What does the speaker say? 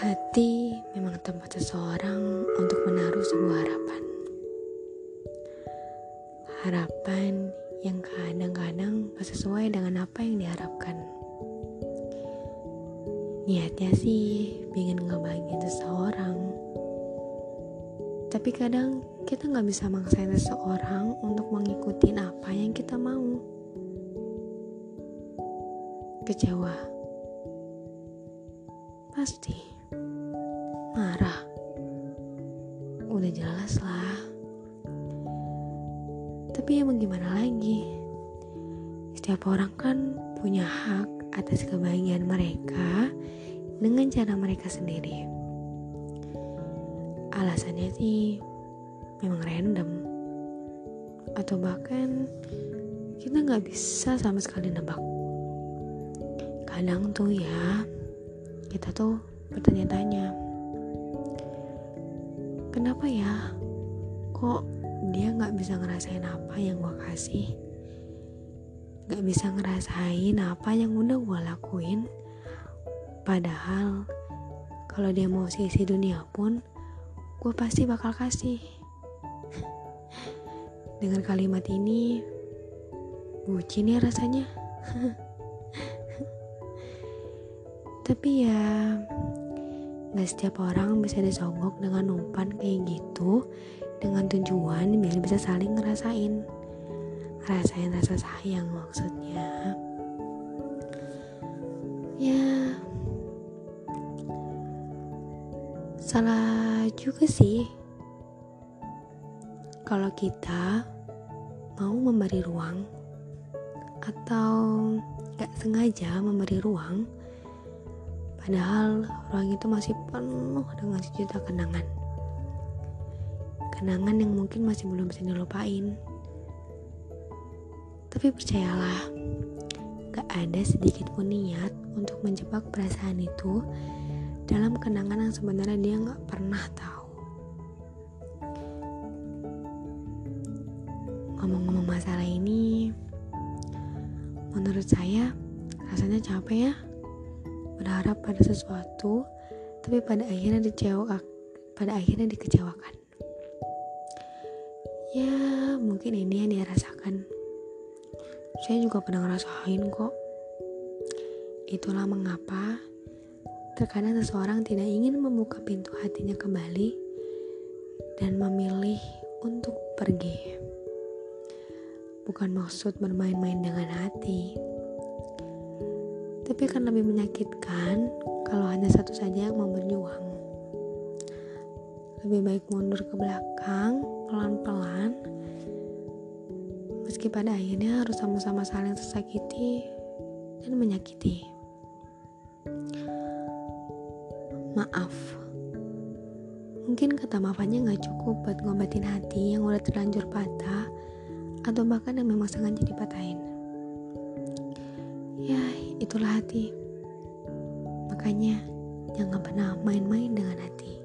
Hati memang tempat seseorang untuk menaruh sebuah harapan. Harapan yang kadang-kadang gak sesuai dengan apa yang diharapkan. Niatnya sih pengen ngebahagiain seseorang. Tapi kadang kita nggak bisa maksain seseorang untuk mengikuti apa yang kita mau. Kecewa. Pasti. Marah. Udah jelas lah tapi ya gimana lagi? Setiap orang kan punya hak atas kebahagiaan mereka dengan cara mereka sendiri. Alasannya sih memang random. Atau bahkan kita nggak bisa sama sekali nebak. Kadang tuh ya, kita tuh bertanya-tanya. Kenapa ya? Kok dia nggak bisa ngerasain apa yang gue kasih? Nggak bisa ngerasain apa yang udah gue lakuin? Padahal kalau dia mau sisi dunia pun gue pasti bakal kasih. Dengan kalimat ini bucin ya rasanya. Tapi ya Gak setiap orang bisa disogok dengan umpan kayak gitu dengan tujuan biar bisa saling ngerasain. Rasain rasa sayang maksudnya. Ya. Salah juga sih. Kalau kita mau memberi ruang atau gak sengaja memberi ruang padahal ruang itu masih penuh dengan sejuta kenangan kenangan yang mungkin masih belum bisa dilupain. Tapi percayalah, gak ada sedikit pun niat untuk menjebak perasaan itu dalam kenangan yang sebenarnya dia gak pernah tahu. Ngomong-ngomong masalah ini, menurut saya rasanya capek ya berharap pada sesuatu tapi pada akhirnya dicewak pada akhirnya dikecewakan. Ya mungkin ini yang dia rasakan. Saya juga pernah ngerasain kok. Itulah mengapa terkadang seseorang tidak ingin membuka pintu hatinya kembali dan memilih untuk pergi. Bukan maksud bermain-main dengan hati tapi akan lebih menyakitkan kalau hanya satu saja yang mau berjuang. Lebih baik mundur ke belakang pelan-pelan. Meski pada akhirnya harus sama-sama saling tersakiti dan menyakiti. Maaf. Mungkin kata maafannya gak cukup buat ngobatin hati yang udah terlanjur patah atau bahkan yang memang sengaja dipatahin itulah hati. Makanya jangan pernah main-main dengan hati